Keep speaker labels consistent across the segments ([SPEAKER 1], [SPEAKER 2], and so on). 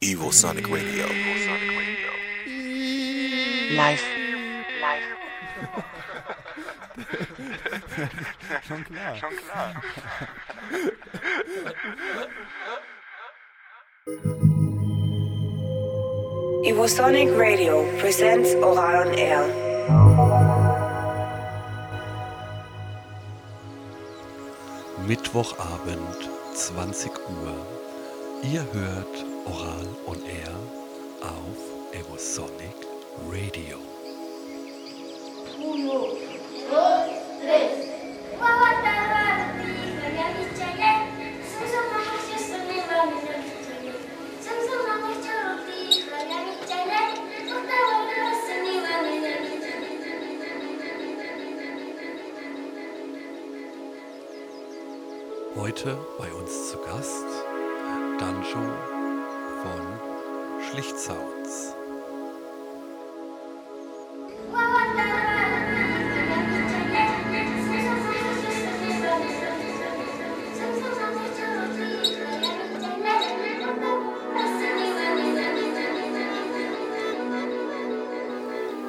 [SPEAKER 1] Evil Sonic Radio.
[SPEAKER 2] Live. Live.
[SPEAKER 3] Schon klar.
[SPEAKER 4] Schon klar.
[SPEAKER 2] Evosonic Radio presents Oral on Air.
[SPEAKER 5] Mittwochabend, 20 Uhr. Ihr hört Oral on Air auf Evosonic Radio.
[SPEAKER 6] Uno, dos, tres.
[SPEAKER 5] Heute bei uns zu Gast Danjo von Schlichtsounds.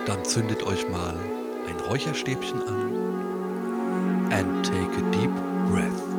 [SPEAKER 5] Dann zündet euch mal ein Räucherstäbchen an and take a deep breath.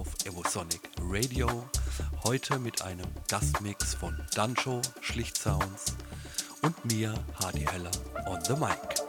[SPEAKER 5] Auf Evosonic Radio. Heute mit einem Gastmix von Dancho, Schlicht Sounds und mir, Hardy Heller, on the mic.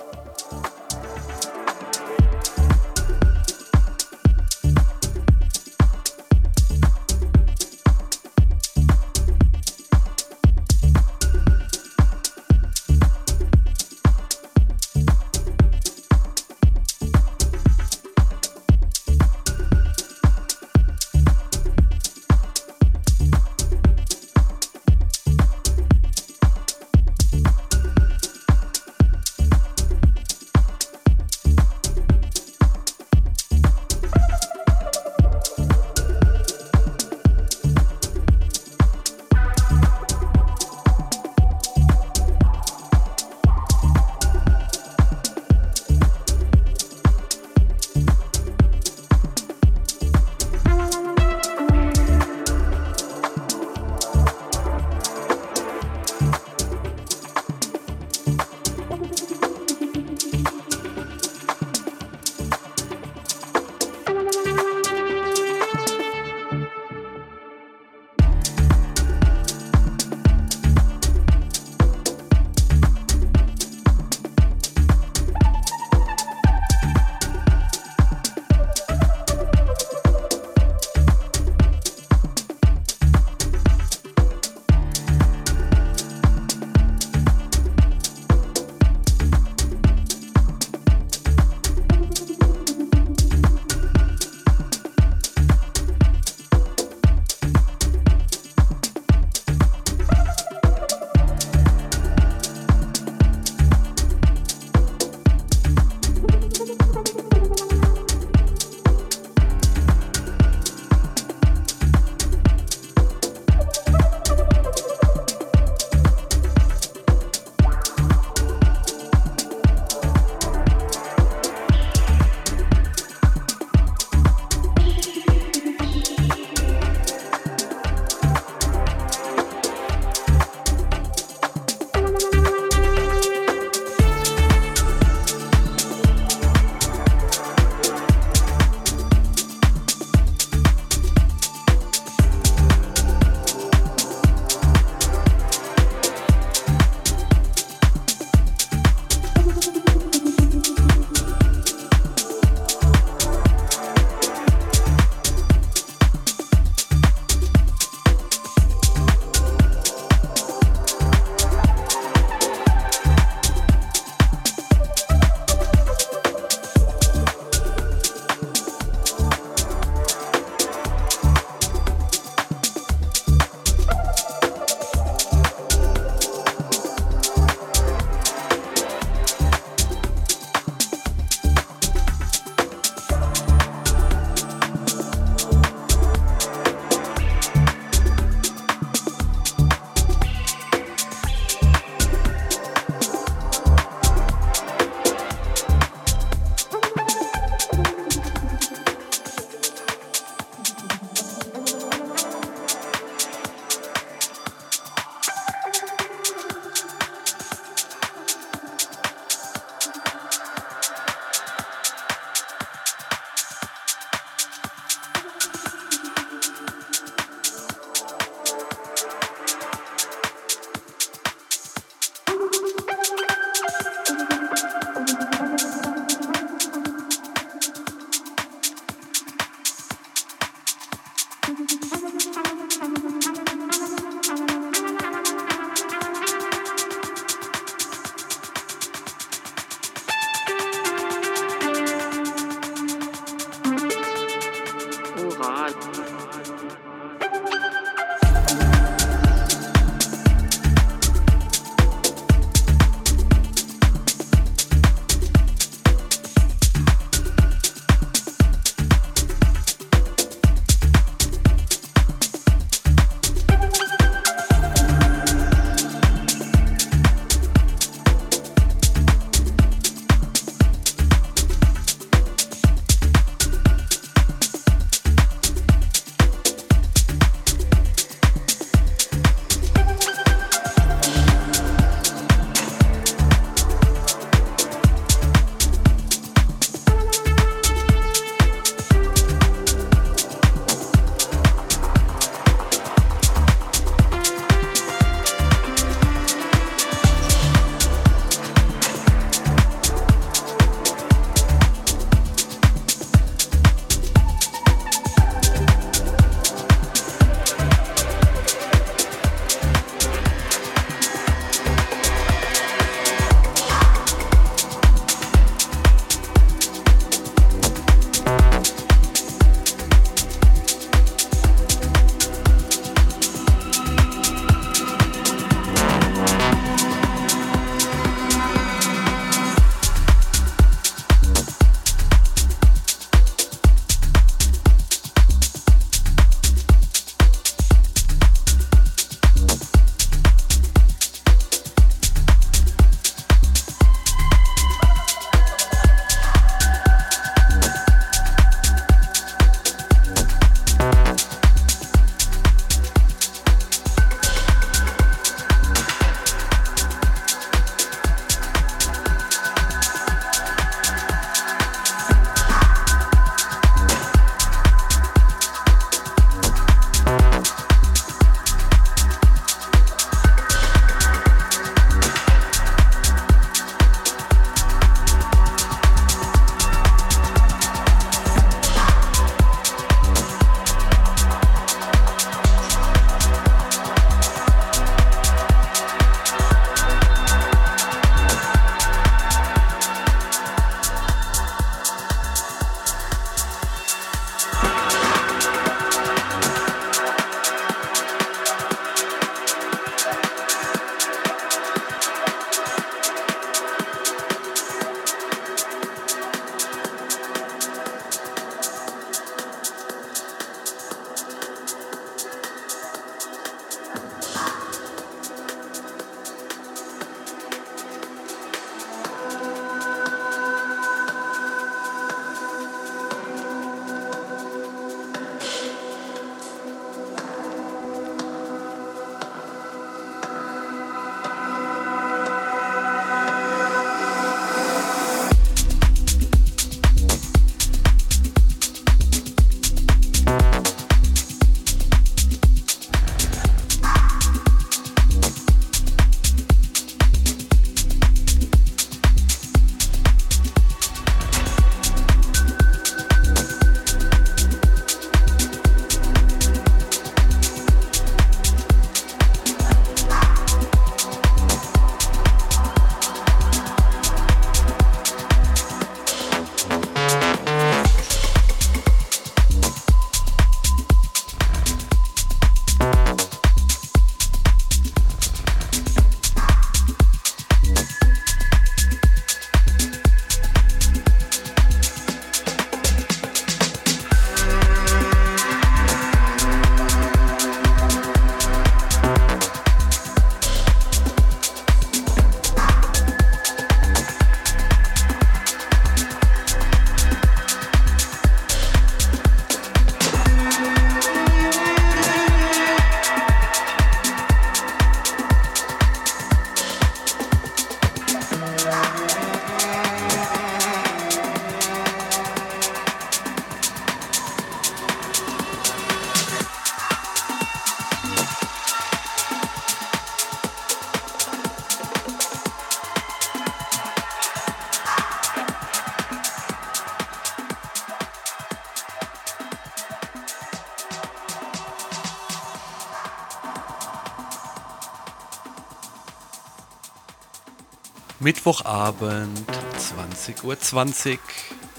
[SPEAKER 5] Mittwochabend, 20.20 Uhr. 20.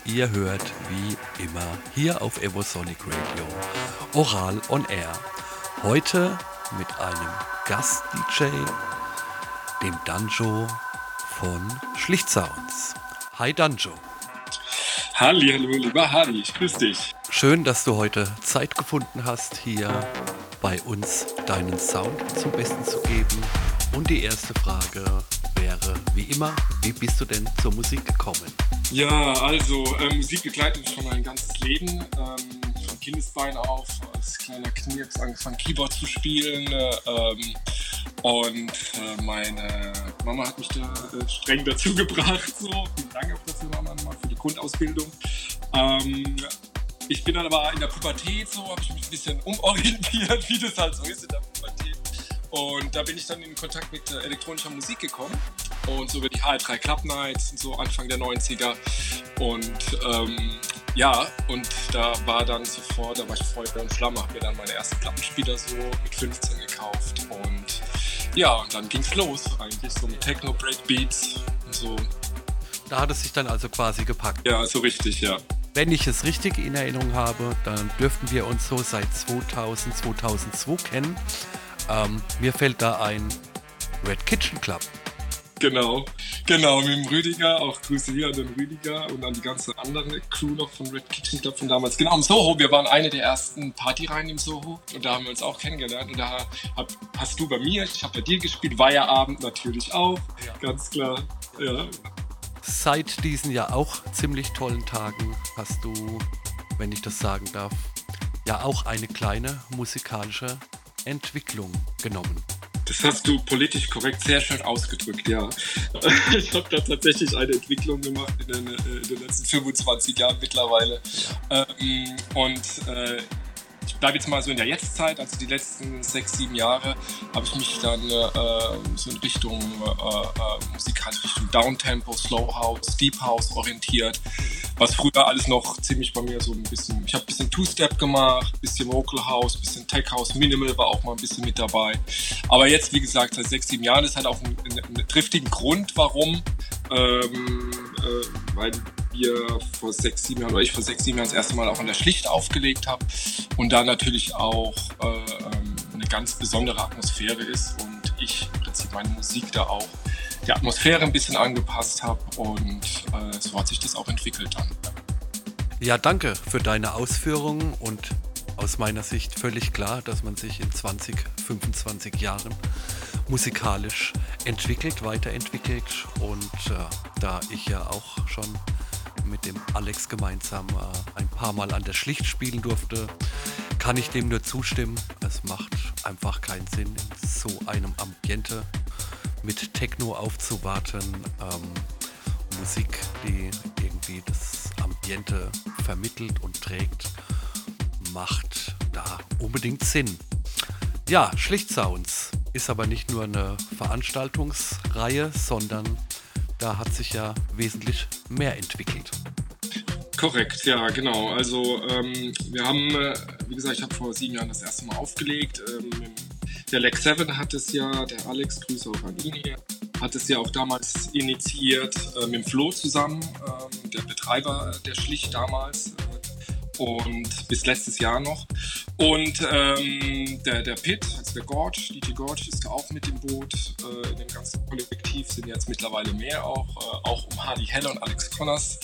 [SPEAKER 5] Ihr hört wie immer hier auf Evosonic Radio Oral on Air. Heute mit einem Gast-DJ, dem Danjo von Schlicht Sounds. Hi Danjo.
[SPEAKER 1] Halli, hallo, lieber Hardy, ich grüße dich.
[SPEAKER 5] Schön, dass du heute Zeit gefunden hast, hier bei uns deinen Sound zum Besten zu geben. Und die erste Frage wäre, wie immer, wie bist du denn zur Musik gekommen?
[SPEAKER 1] Ja, also äh, Musik begleitet mich schon mein ganzes Leben. Ähm, von Kindesbein auf, als kleiner Knirps angefangen Keyboard zu spielen. Äh, ähm, und äh, meine Mama hat mich da äh, streng dazu gebracht. So. Vielen Dank auch dafür, Mama, nochmal für die Grundausbildung. Ähm, ich bin dann aber in der Pubertät so, habe ich mich ein bisschen umorientiert, wie das halt so ist in der Pubertät. Und da bin ich dann in Kontakt mit äh, elektronischer Musik gekommen. Und so über die HR3 Club Nights so Anfang der 90er. Und ähm, ja, und da war dann sofort, da war ich Feuer und Flamme, habe mir dann meine ersten Plattenspieler so mit 15 gekauft. Und ja, und dann ging's los eigentlich, so mit Techno, Breakbeats und so.
[SPEAKER 5] Da hat es sich dann also quasi gepackt.
[SPEAKER 1] Ja, so richtig, ja.
[SPEAKER 5] Wenn ich es richtig in Erinnerung habe, dann dürften wir uns so seit 2000, 2002 kennen. Ähm, mir fällt da ein Red Kitchen Club.
[SPEAKER 1] Genau, genau, mit dem Rüdiger, auch Grüße hier an den Rüdiger und an die ganze andere Crew noch von Red Kitchen Club von damals. Genau, im Soho, wir waren eine der ersten Partyreihen im Soho und da haben wir uns auch kennengelernt und da hab, hast du bei mir, ich habe bei dir gespielt, Weiherabend natürlich auch, ja. ganz klar, ja.
[SPEAKER 5] Seit diesen ja auch ziemlich tollen Tagen hast du, wenn ich das sagen darf, ja auch eine kleine musikalische Entwicklung genommen.
[SPEAKER 1] Das hast du politisch korrekt sehr schön ausgedrückt, ja. Ich habe da tatsächlich eine Entwicklung gemacht in den, äh, in den letzten 25 Jahren mittlerweile. Ja. Ähm, und äh, ich bleibe jetzt mal so in der Jetztzeit, also die letzten sechs, sieben Jahre, habe ich mich dann äh, so in Richtung äh, äh, musikalisch Richtung Downtempo, Slow House, Deep House orientiert. Was früher alles noch ziemlich bei mir so ein bisschen, ich habe ein bisschen Two-Step gemacht, bisschen Vocal House, bisschen Tech House, Minimal war auch mal ein bisschen mit dabei. Aber jetzt, wie gesagt, seit sechs, sieben Jahren ist halt auch ein, ein, ein triftigen Grund, warum. Ähm, äh, weil wir vor sechs, sieben Jahren, oder ich vor sechs, sieben Jahren das erste Mal auch an der Schlicht aufgelegt habe und da natürlich auch äh, ähm, eine ganz besondere Atmosphäre ist und ich im Prinzip meine Musik da auch die Atmosphäre ein bisschen angepasst habe und äh, so hat sich das auch entwickelt dann.
[SPEAKER 5] Ja, danke für deine Ausführungen und aus meiner Sicht völlig klar, dass man sich in 20, 25 Jahren musikalisch entwickelt, weiterentwickelt und äh, da ich ja auch schon mit dem Alex gemeinsam äh, ein paar Mal an der Schlicht spielen durfte, kann ich dem nur zustimmen. Es macht einfach keinen Sinn, in so einem Ambiente mit Techno aufzuwarten. Ähm, Musik, die irgendwie das Ambiente vermittelt und trägt, macht da unbedingt Sinn. Ja, Schlicht Sounds ist aber nicht nur eine Veranstaltungsreihe, sondern da hat sich ja wesentlich mehr entwickelt.
[SPEAKER 1] Korrekt, ja, genau. Also ähm, wir haben, äh, wie gesagt, ich habe vor sieben Jahren das erste Mal aufgelegt. Ähm, der Lex 7 hat es ja, der Alex, Grüße auch an ihn hier, hat es ja auch damals initiiert äh, mit dem Flo zusammen, äh, der Betreiber der Schlicht damals äh, und bis letztes Jahr noch. Und ähm, der, der Pit, der Gorge, DJ Gorge ist auch mit dem Boot. Äh, in dem ganzen Kollektiv sind jetzt mittlerweile mehr auch, äh, auch um Hardy Heller und Alex Connors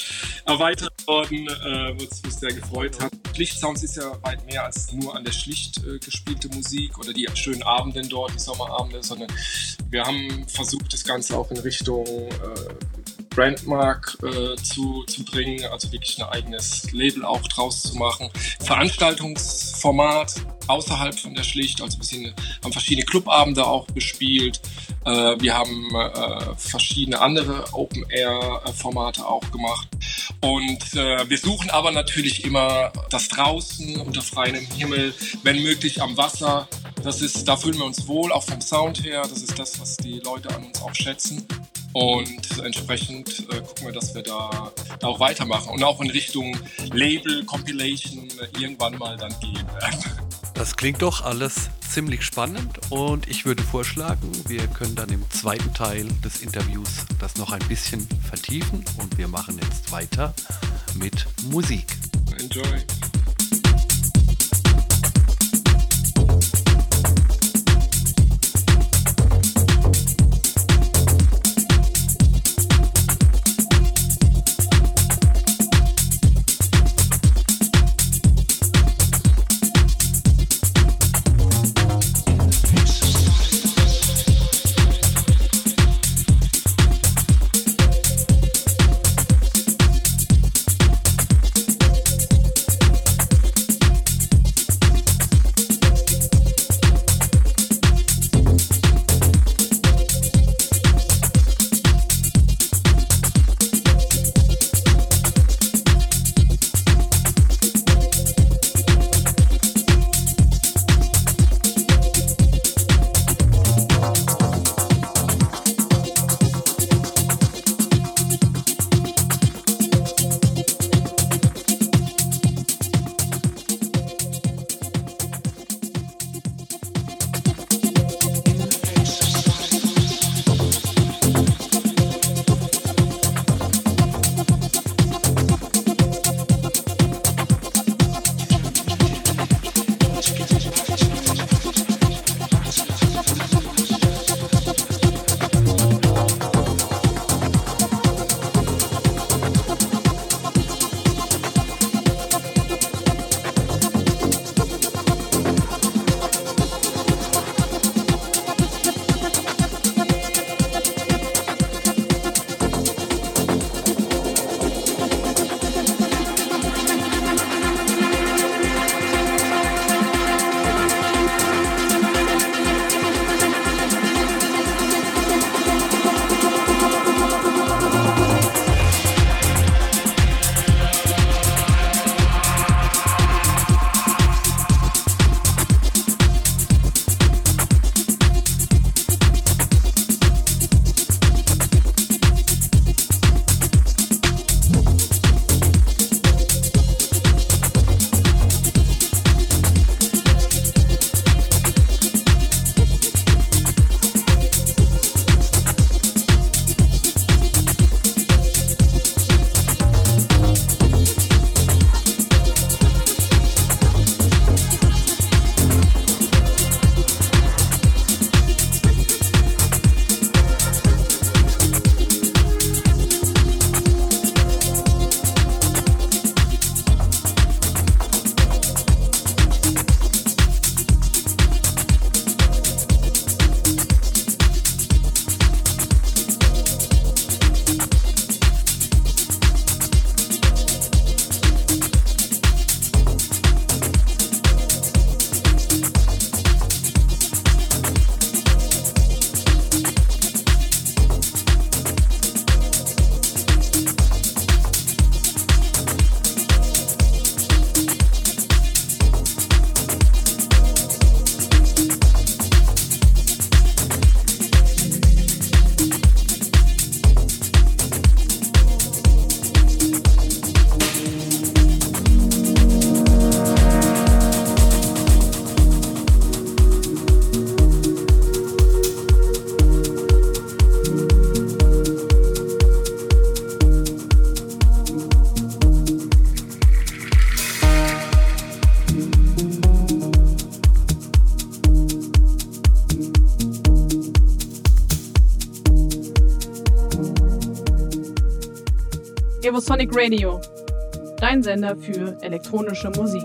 [SPEAKER 1] erweitert worden, äh, was mich sehr gefreut hat. Lichtsounds ist ja weit mehr als nur an der Schlicht äh, gespielte Musik oder die schönen Abenden dort, die Sommerabende, sondern wir haben versucht, das Ganze auch in Richtung Brandmark äh, zu, zu bringen, also wirklich ein eigenes Label auch draus zu machen. Veranstaltungsformat außerhalb von der Schlicht, also wir haben verschiedene Clubabende auch bespielt. Äh, wir haben äh, verschiedene andere Open-Air-Formate auch gemacht. Und äh, wir suchen aber natürlich immer das draußen unter freiem Himmel, wenn möglich am Wasser. Das ist, da fühlen wir uns wohl, auch vom Sound her. Das ist das, was die Leute an uns auch schätzen. Und entsprechend äh, gucken wir, dass wir da, da, auch weitermachen und auch in Richtung Label, Compilation irgendwann mal dann gehen werden.
[SPEAKER 5] Das klingt doch alles ziemlich spannend und ich würde vorschlagen, wir können dann im zweiten Teil des Interviews das noch ein bisschen vertiefen und wir machen jetzt weiter mit Musik.
[SPEAKER 1] Enjoy.
[SPEAKER 4] Sonic Radio, dein Sender für elektronische Musik.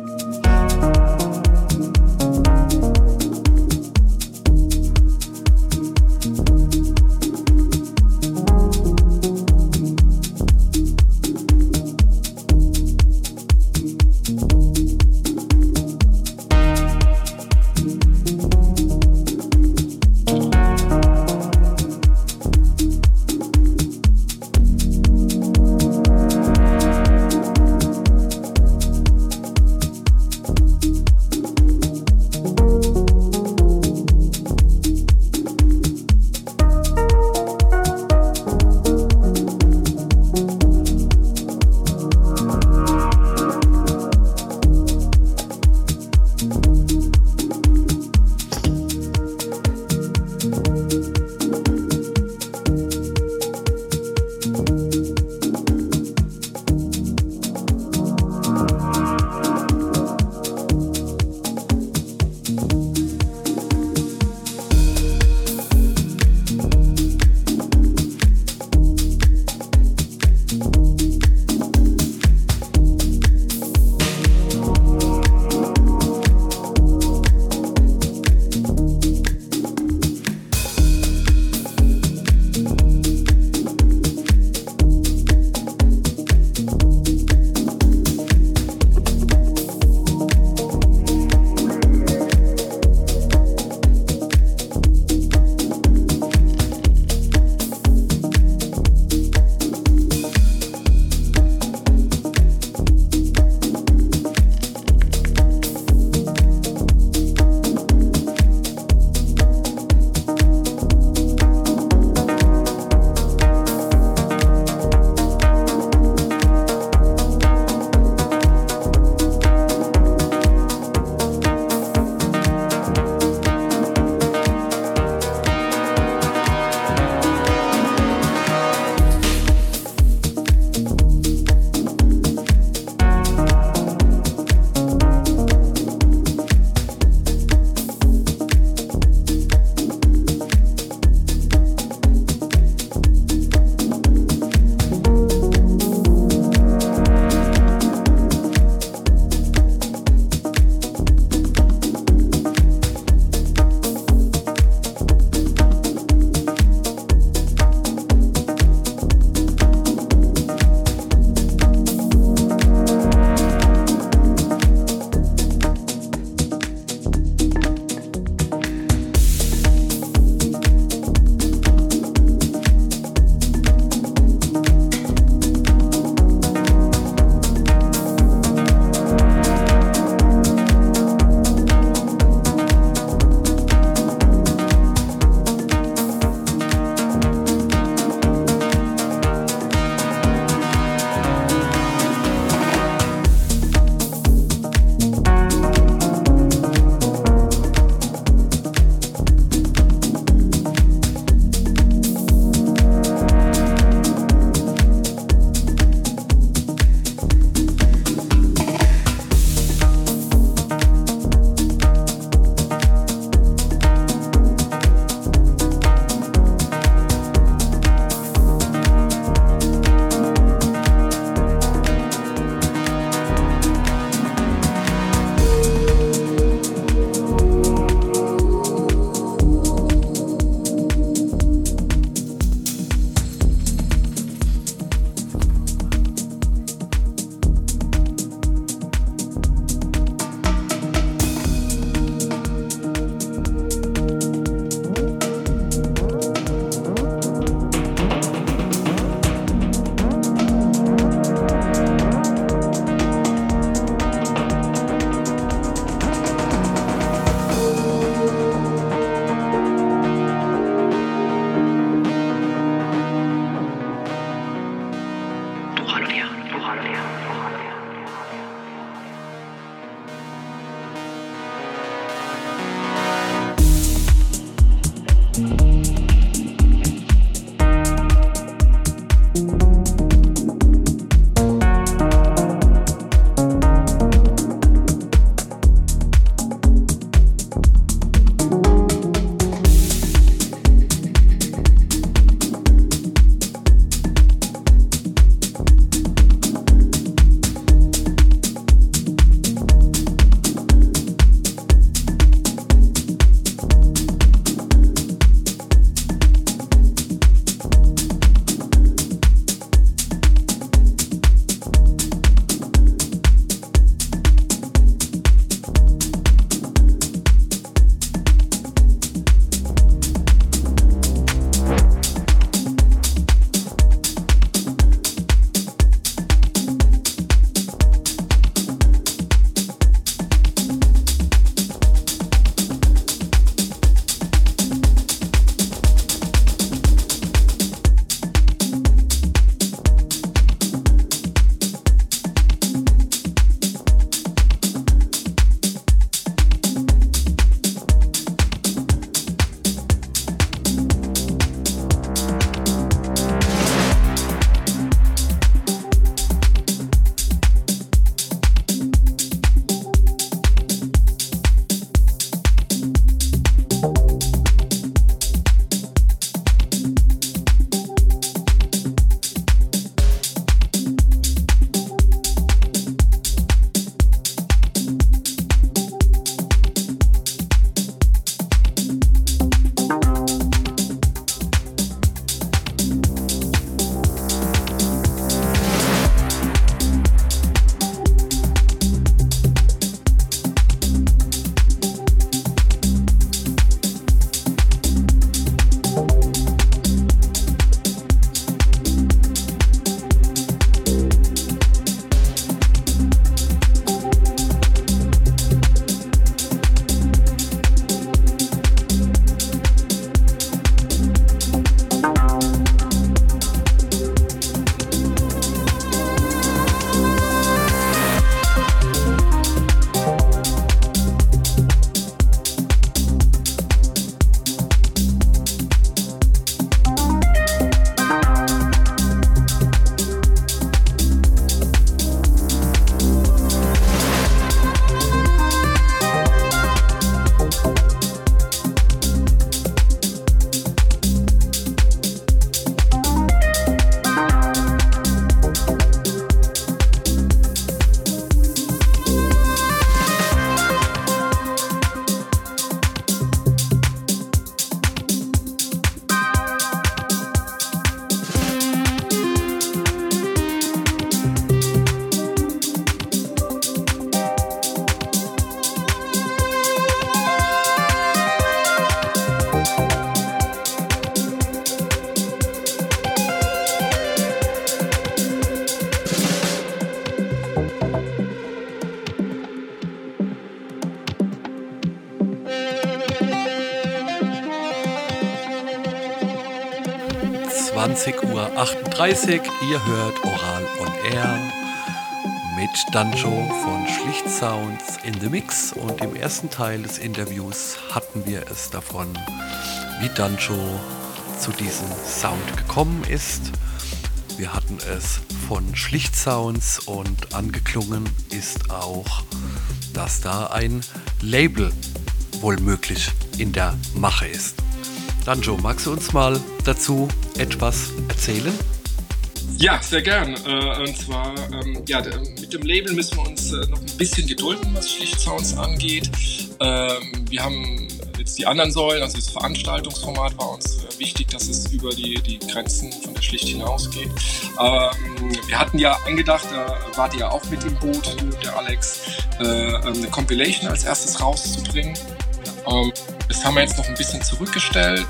[SPEAKER 5] Ihr hört Oral on Air mit Danjo von Schlicht Sounds in the Mix. Und im ersten Teil des Interviews hatten wir es davon, wie Danjo zu diesem Sound gekommen ist. Wir hatten es von Schlicht Sounds und angeklungen ist auch, dass da ein Label wohl möglich in der Mache ist. Danjo, magst du uns mal dazu etwas erzählen?
[SPEAKER 1] Ja, sehr gern. Äh, und zwar, ähm, ja, mit dem Label müssen wir uns äh, noch ein bisschen gedulden, was Schlichtsounds angeht. Ähm, wir haben jetzt die anderen Säulen, also das Veranstaltungsformat war uns äh, wichtig, dass es über die, die Grenzen von der Schlicht hinausgeht. Ähm, wir hatten ja angedacht, da wart ihr ja auch mit im Boot, der Alex, eine Compilation als erstes rauszubringen. Das haben wir jetzt noch ein bisschen zurückgestellt,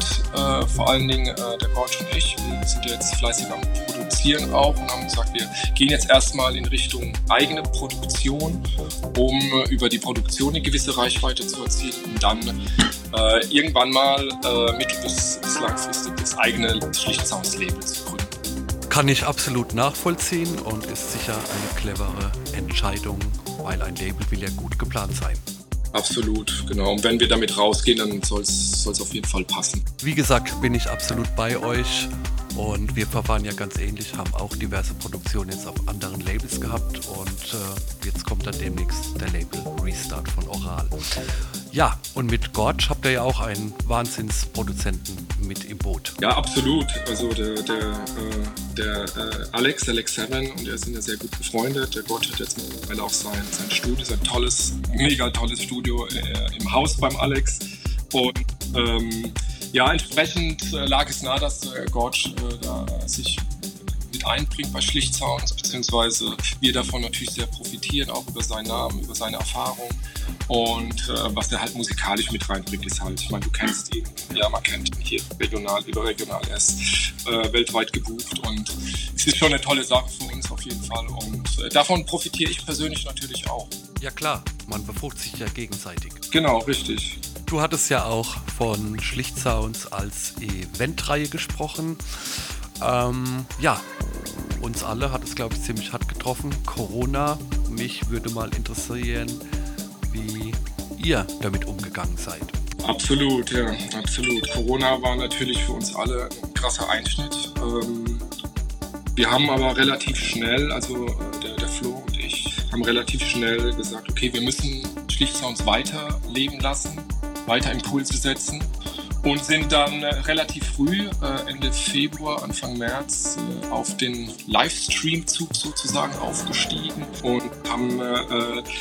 [SPEAKER 1] vor allen Dingen der Gorge und ich. Wir sind jetzt fleißig am produzieren auch und haben gesagt, wir gehen jetzt erstmal in Richtung eigene Produktion, um über die Produktion eine gewisse Reichweite zu erzielen und dann äh, irgendwann mal äh, mittel- bis, bis langfristig das eigene Schlichtsounds-Label zu gründen.
[SPEAKER 5] Kann ich absolut nachvollziehen und ist sicher eine clevere Entscheidung, weil ein Label will ja gut geplant sein.
[SPEAKER 1] Absolut, genau. Und wenn wir damit rausgehen, dann soll es auf jeden Fall passen.
[SPEAKER 5] Wie gesagt, bin ich absolut bei euch und wir verfahren ja ganz ähnlich, haben auch diverse Produktionen jetzt auf anderen Labels gehabt und äh, jetzt kommt dann demnächst der Label Restart von Oral. Ja, und mit Gorge habt ihr ja auch einen Wahnsinnsproduzenten mit im Boot.
[SPEAKER 1] Ja, absolut. Also der, der, äh, der äh, Alex, Alex Seven, und er sind ja sehr gut befreundet. Der Gorge hat jetzt mittlerweile auch sein, sein Studio, sein tolles, mega tolles Studio äh, im Haus beim Alex. Und ähm, ja, entsprechend äh, lag es nahe, dass äh, Gorge äh, da sich mit einbringt bei Schlichtsounds, beziehungsweise wir davon natürlich sehr profitieren, auch über seinen Namen, über seine Erfahrung. Und äh, was der halt musikalisch mit reinbringt, ist halt, ich meine, du kennst ihn, ja, man kennt ihn hier regional, überregional, er ist äh, weltweit gebucht und es ist schon eine tolle Sache für uns auf jeden Fall. Und äh, davon profitiere ich persönlich natürlich auch.
[SPEAKER 5] Ja klar, man befruchtet sich ja gegenseitig.
[SPEAKER 1] Genau, richtig.
[SPEAKER 5] Du hattest ja auch von Schlicht Sounds als Eventreihe gesprochen. Ähm, ja, uns alle hat es, glaube ich, ziemlich hart getroffen. Corona. Mich würde mal interessieren, wie ihr damit umgegangen seid.
[SPEAKER 1] Absolut, ja, absolut. Corona war natürlich für uns alle ein krasser Einschnitt. Ähm, wir haben aber relativ schnell, also äh, der, der Flo und ich, haben relativ schnell gesagt, okay, wir müssen Schlicht Sounds weiterleben lassen weiter Impulse setzen und sind dann äh, relativ früh, äh, Ende Februar, Anfang März, äh, auf den Livestream-Zug sozusagen aufgestiegen und haben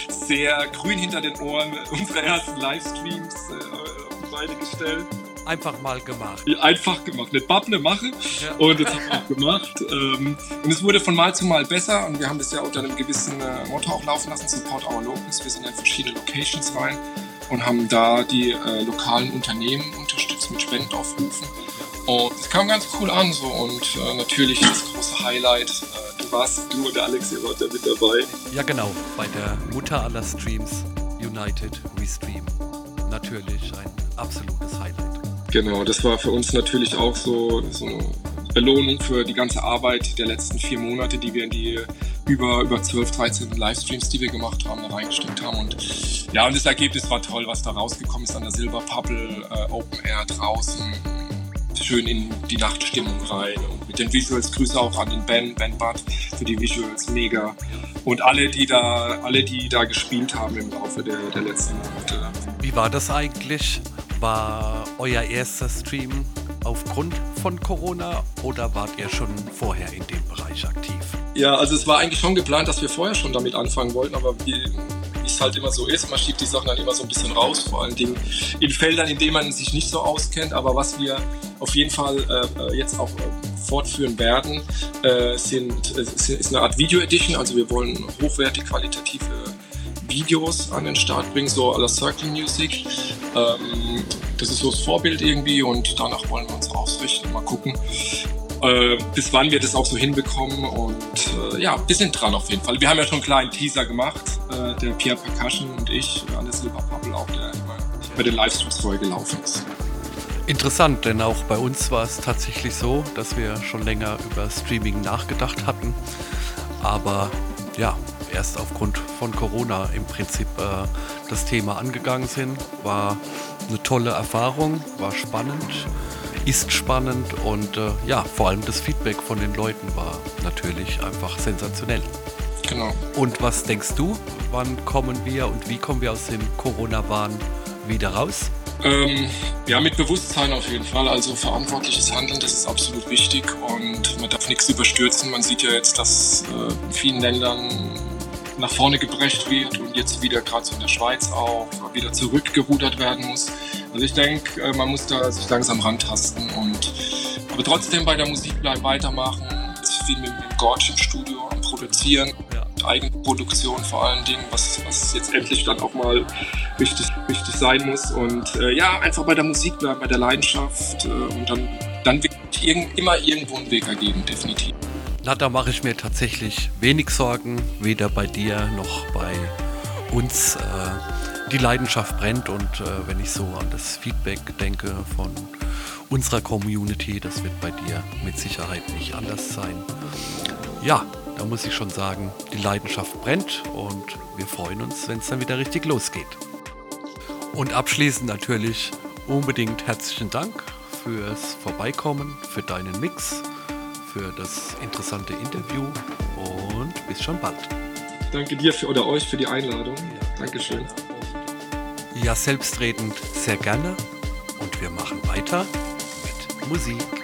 [SPEAKER 1] sehr grün hinter den Ohren unsere ersten Livestreams auf die Beine gestellt.
[SPEAKER 5] Einfach mal gemacht.
[SPEAKER 1] Einfach gemacht. Nicht Babble mache. Ja. Und das haben wir auch gemacht. Ähm, und es wurde von Mal zu Mal besser. Und wir haben das ja unter einem gewissen Motto auch laufen lassen, Support Our Locals. Wir sind in verschiedene Locations rein und haben da die äh, lokalen Unternehmen unterstützt mit Spendenaufrufen. Und es kam ganz cool an so und äh, natürlich das große Highlight, äh, du warst, du und der Alex, ihr wart da mit dabei.
[SPEAKER 5] Ja genau, bei der Mutter aller Streams, United We Stream. Natürlich ein absolutes Highlight.
[SPEAKER 1] Genau, das war für uns natürlich auch so, so eine Belohnung für die ganze Arbeit der letzten vier Monate, die wir in die über, über 12, 13 Livestreams, die wir gemacht haben, da reingesteckt haben. Und ja, und das Ergebnis war toll, was da rausgekommen ist an der Silver Pubble, äh, Open Air draußen, schön in die Nachtstimmung rein. Und mit den Visuals Grüße auch an den Ben, Ben Butt für die Visuals, mega. Und alle, die da, alle, die da gespielt haben im Laufe der, der letzten Monate.
[SPEAKER 5] Wie war das eigentlich? War euer erster Stream aufgrund von Corona oder wart ihr schon vorher in dem Bereich aktiv?
[SPEAKER 1] Ja, also es war eigentlich schon geplant, dass wir vorher schon damit anfangen wollten, aber wie es halt immer so ist, man schiebt die Sachen dann immer so ein bisschen raus, vor allen Dingen in Feldern, in denen man sich nicht so auskennt. Aber was wir auf jeden Fall äh, jetzt auch äh, fortführen werden, äh, sind, äh, ist eine Art Video-Edition. Also wir wollen hochwertig qualitative Videos an den Start bringen, so à la Circle Music. Ähm, das ist so das Vorbild irgendwie und danach wollen wir uns ausrichten. Mal gucken, äh, bis wann wir das auch so hinbekommen. Und äh, ja, wir sind dran auf jeden Fall. Wir haben ja schon einen kleinen Teaser gemacht, äh, der Pierre Percussion und ich, an der Silver Bubble auch, der immer bei den Livestreams vorher gelaufen ist.
[SPEAKER 5] Interessant, denn auch bei uns war es tatsächlich so, dass wir schon länger über Streaming nachgedacht hatten. Aber ja, erst aufgrund von Corona im Prinzip äh, das Thema angegangen sind. War eine tolle Erfahrung, war spannend ist spannend und äh, ja, vor allem das Feedback von den Leuten war natürlich einfach sensationell.
[SPEAKER 1] Genau.
[SPEAKER 5] Und was denkst du, wann kommen wir und wie kommen wir aus dem Corona-Wahn wieder raus?
[SPEAKER 1] Ähm, ja, mit Bewusstsein auf jeden Fall. Also verantwortliches Handeln, das ist absolut wichtig und man darf nichts überstürzen. Man sieht ja jetzt, dass äh, in vielen Ländern nach vorne gebrecht wird und jetzt wieder gerade so in der Schweiz auch wieder zurückgerudert werden muss. Also ich denke, äh, man muss da sich langsam rantasten und aber trotzdem bei der Musik bleiben, weitermachen. Viel mit, mit Gorge im Studio am Produzieren, ja. Eigenproduktion vor allen Dingen, was, was jetzt endlich dann auch mal richtig, richtig sein muss. Und äh, ja, einfach bei der Musik bleiben, bei der Leidenschaft äh, und dann, dann wird irgend, immer irgendwo einen Weg ergeben, definitiv.
[SPEAKER 5] Na, da mache ich mir tatsächlich wenig Sorgen, weder bei dir noch bei uns. Äh, die Leidenschaft brennt und äh, wenn ich so an das Feedback denke von unserer Community. Das wird bei dir mit Sicherheit nicht anders sein. Ja, da muss ich schon sagen, die Leidenschaft brennt und wir freuen uns, wenn es dann wieder richtig losgeht. Und abschließend natürlich unbedingt herzlichen Dank fürs Vorbeikommen, für deinen Mix, für das interessante Interview und bis schon bald.
[SPEAKER 1] Danke dir für, oder euch für die Einladung. Dankeschön.
[SPEAKER 5] Ja, selbstredend sehr gerne und wir machen weiter mit Musik.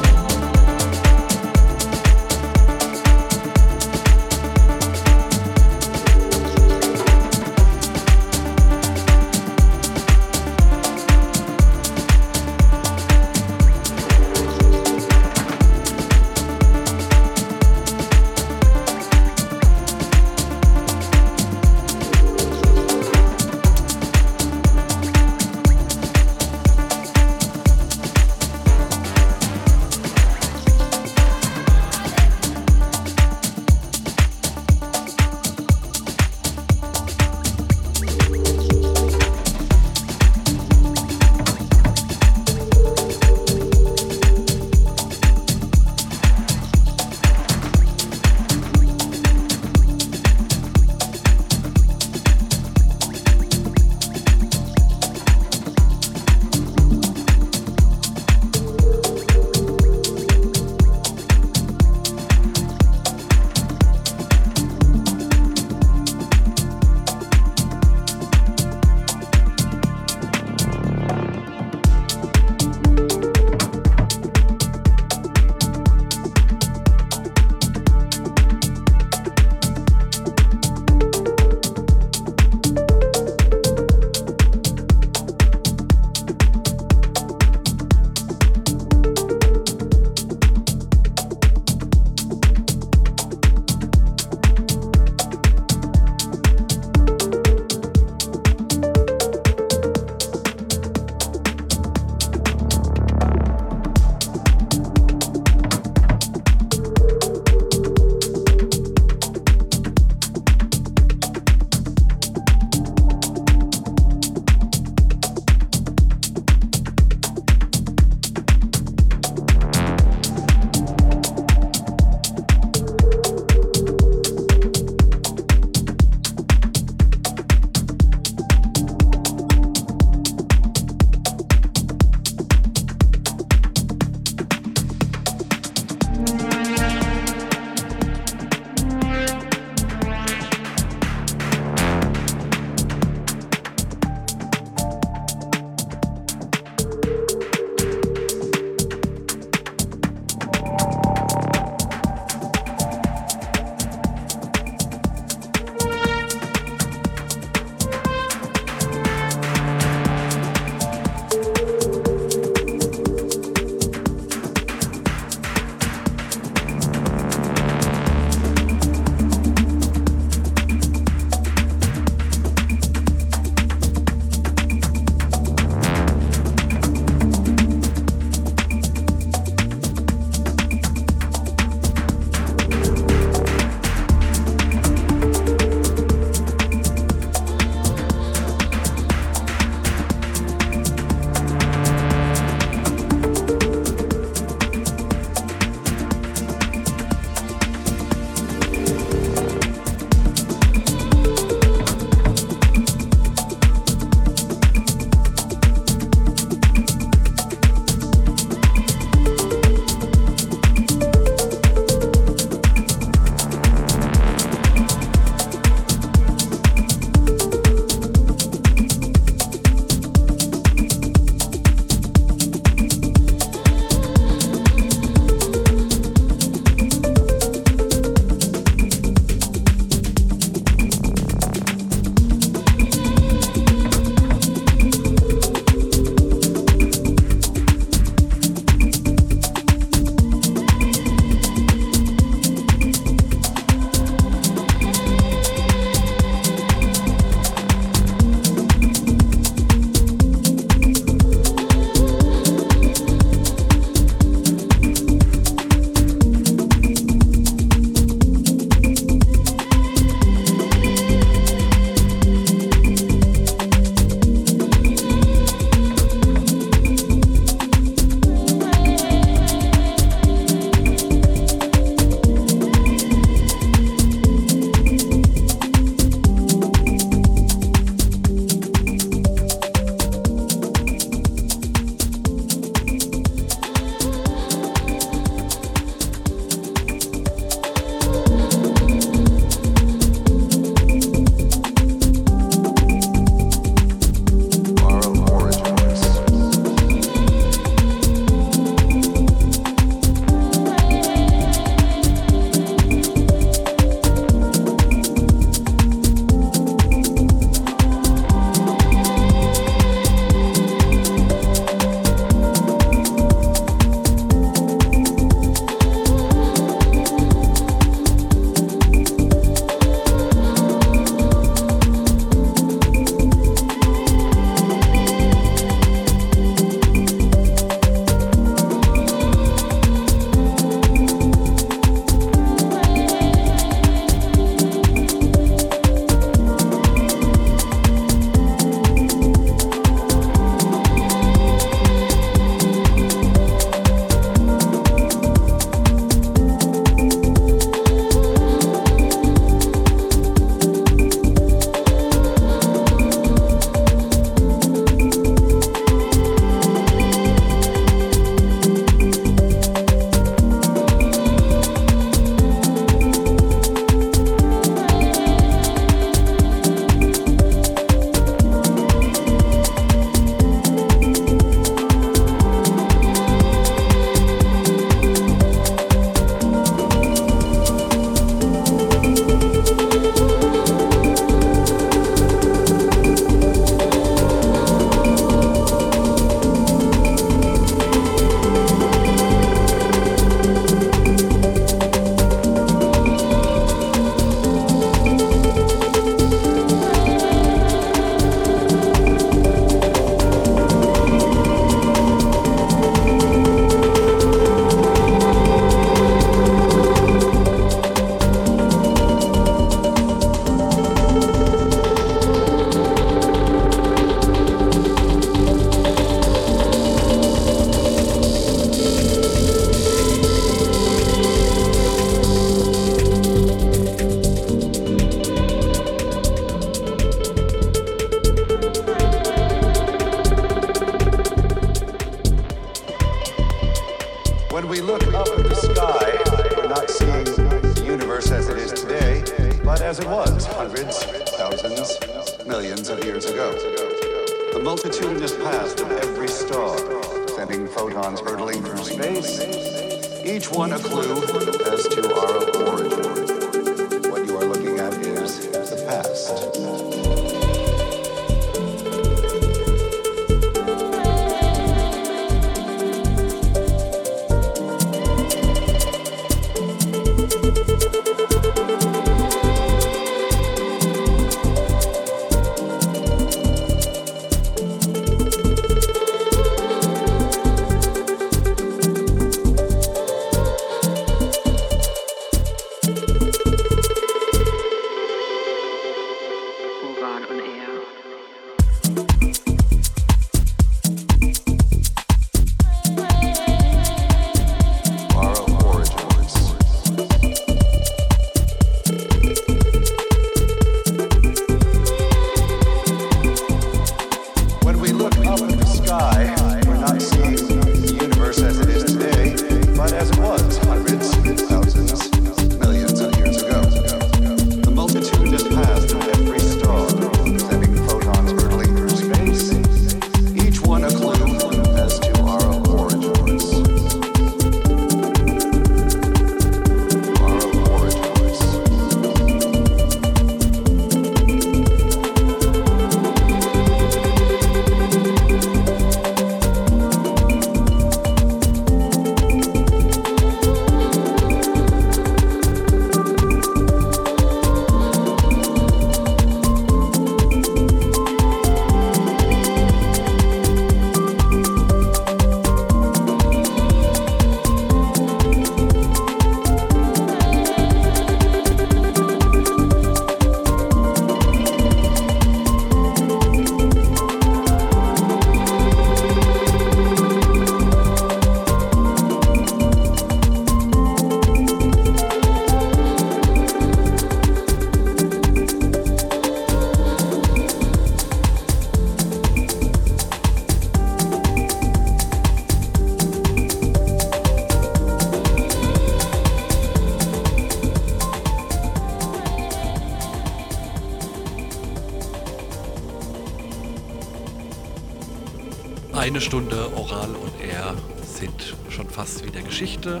[SPEAKER 5] Eine Stunde Oral und Air sind schon fast wieder Geschichte.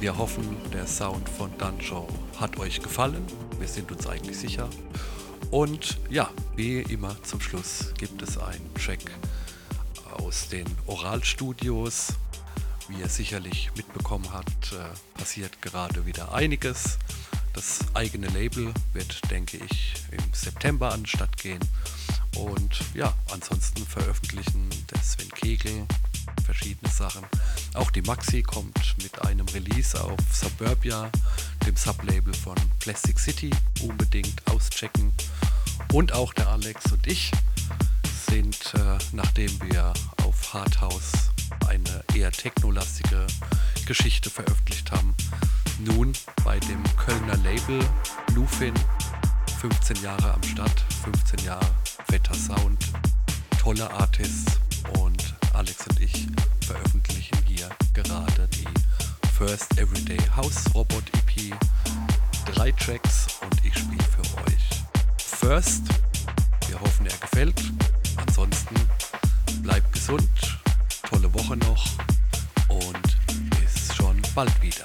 [SPEAKER 5] Wir hoffen, der Sound von Danjo hat euch gefallen. Wir sind uns eigentlich sicher. Und ja, wie immer zum Schluss gibt es einen Track aus den Oralstudios. Wie ihr sicherlich mitbekommen habt, äh, passiert gerade wieder einiges. Das eigene Label wird, denke ich, im September an den Start gehen. Und ja, ansonsten veröffentlichen der Sven Kegel verschiedene Sachen. Auch die Maxi kommt mit einem Release auf Suburbia, dem Sublabel von Plastic City. Unbedingt auschecken. Und auch der Alex und ich sind, äh, nachdem wir auf Hardhouse eine eher technolastige Geschichte veröffentlicht haben, nun bei dem Kölner Label Lufin 15 Jahre am Start, 15 Jahre fetter Sound, tolle Artists und Alex und ich veröffentlichen hier gerade die First Everyday House Robot EP. Drei Tracks und ich spiele für euch. First, wir hoffen er gefällt. Ansonsten bleibt gesund, tolle Woche noch und bis schon bald wieder.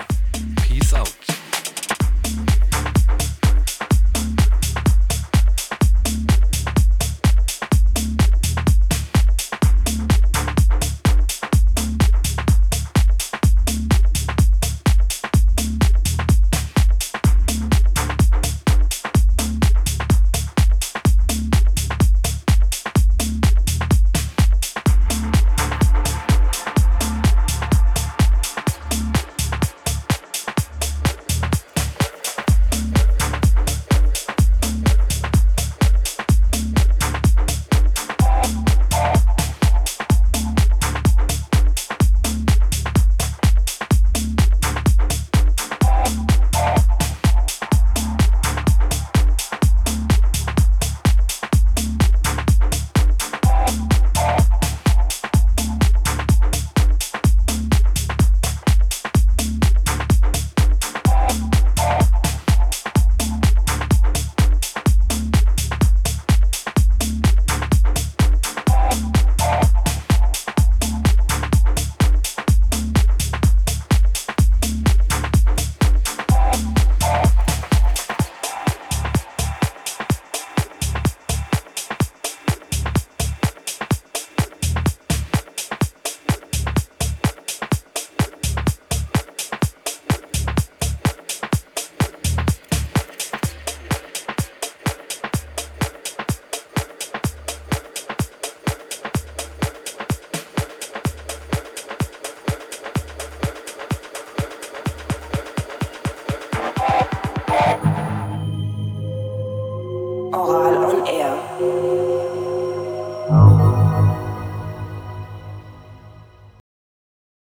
[SPEAKER 5] Peace out.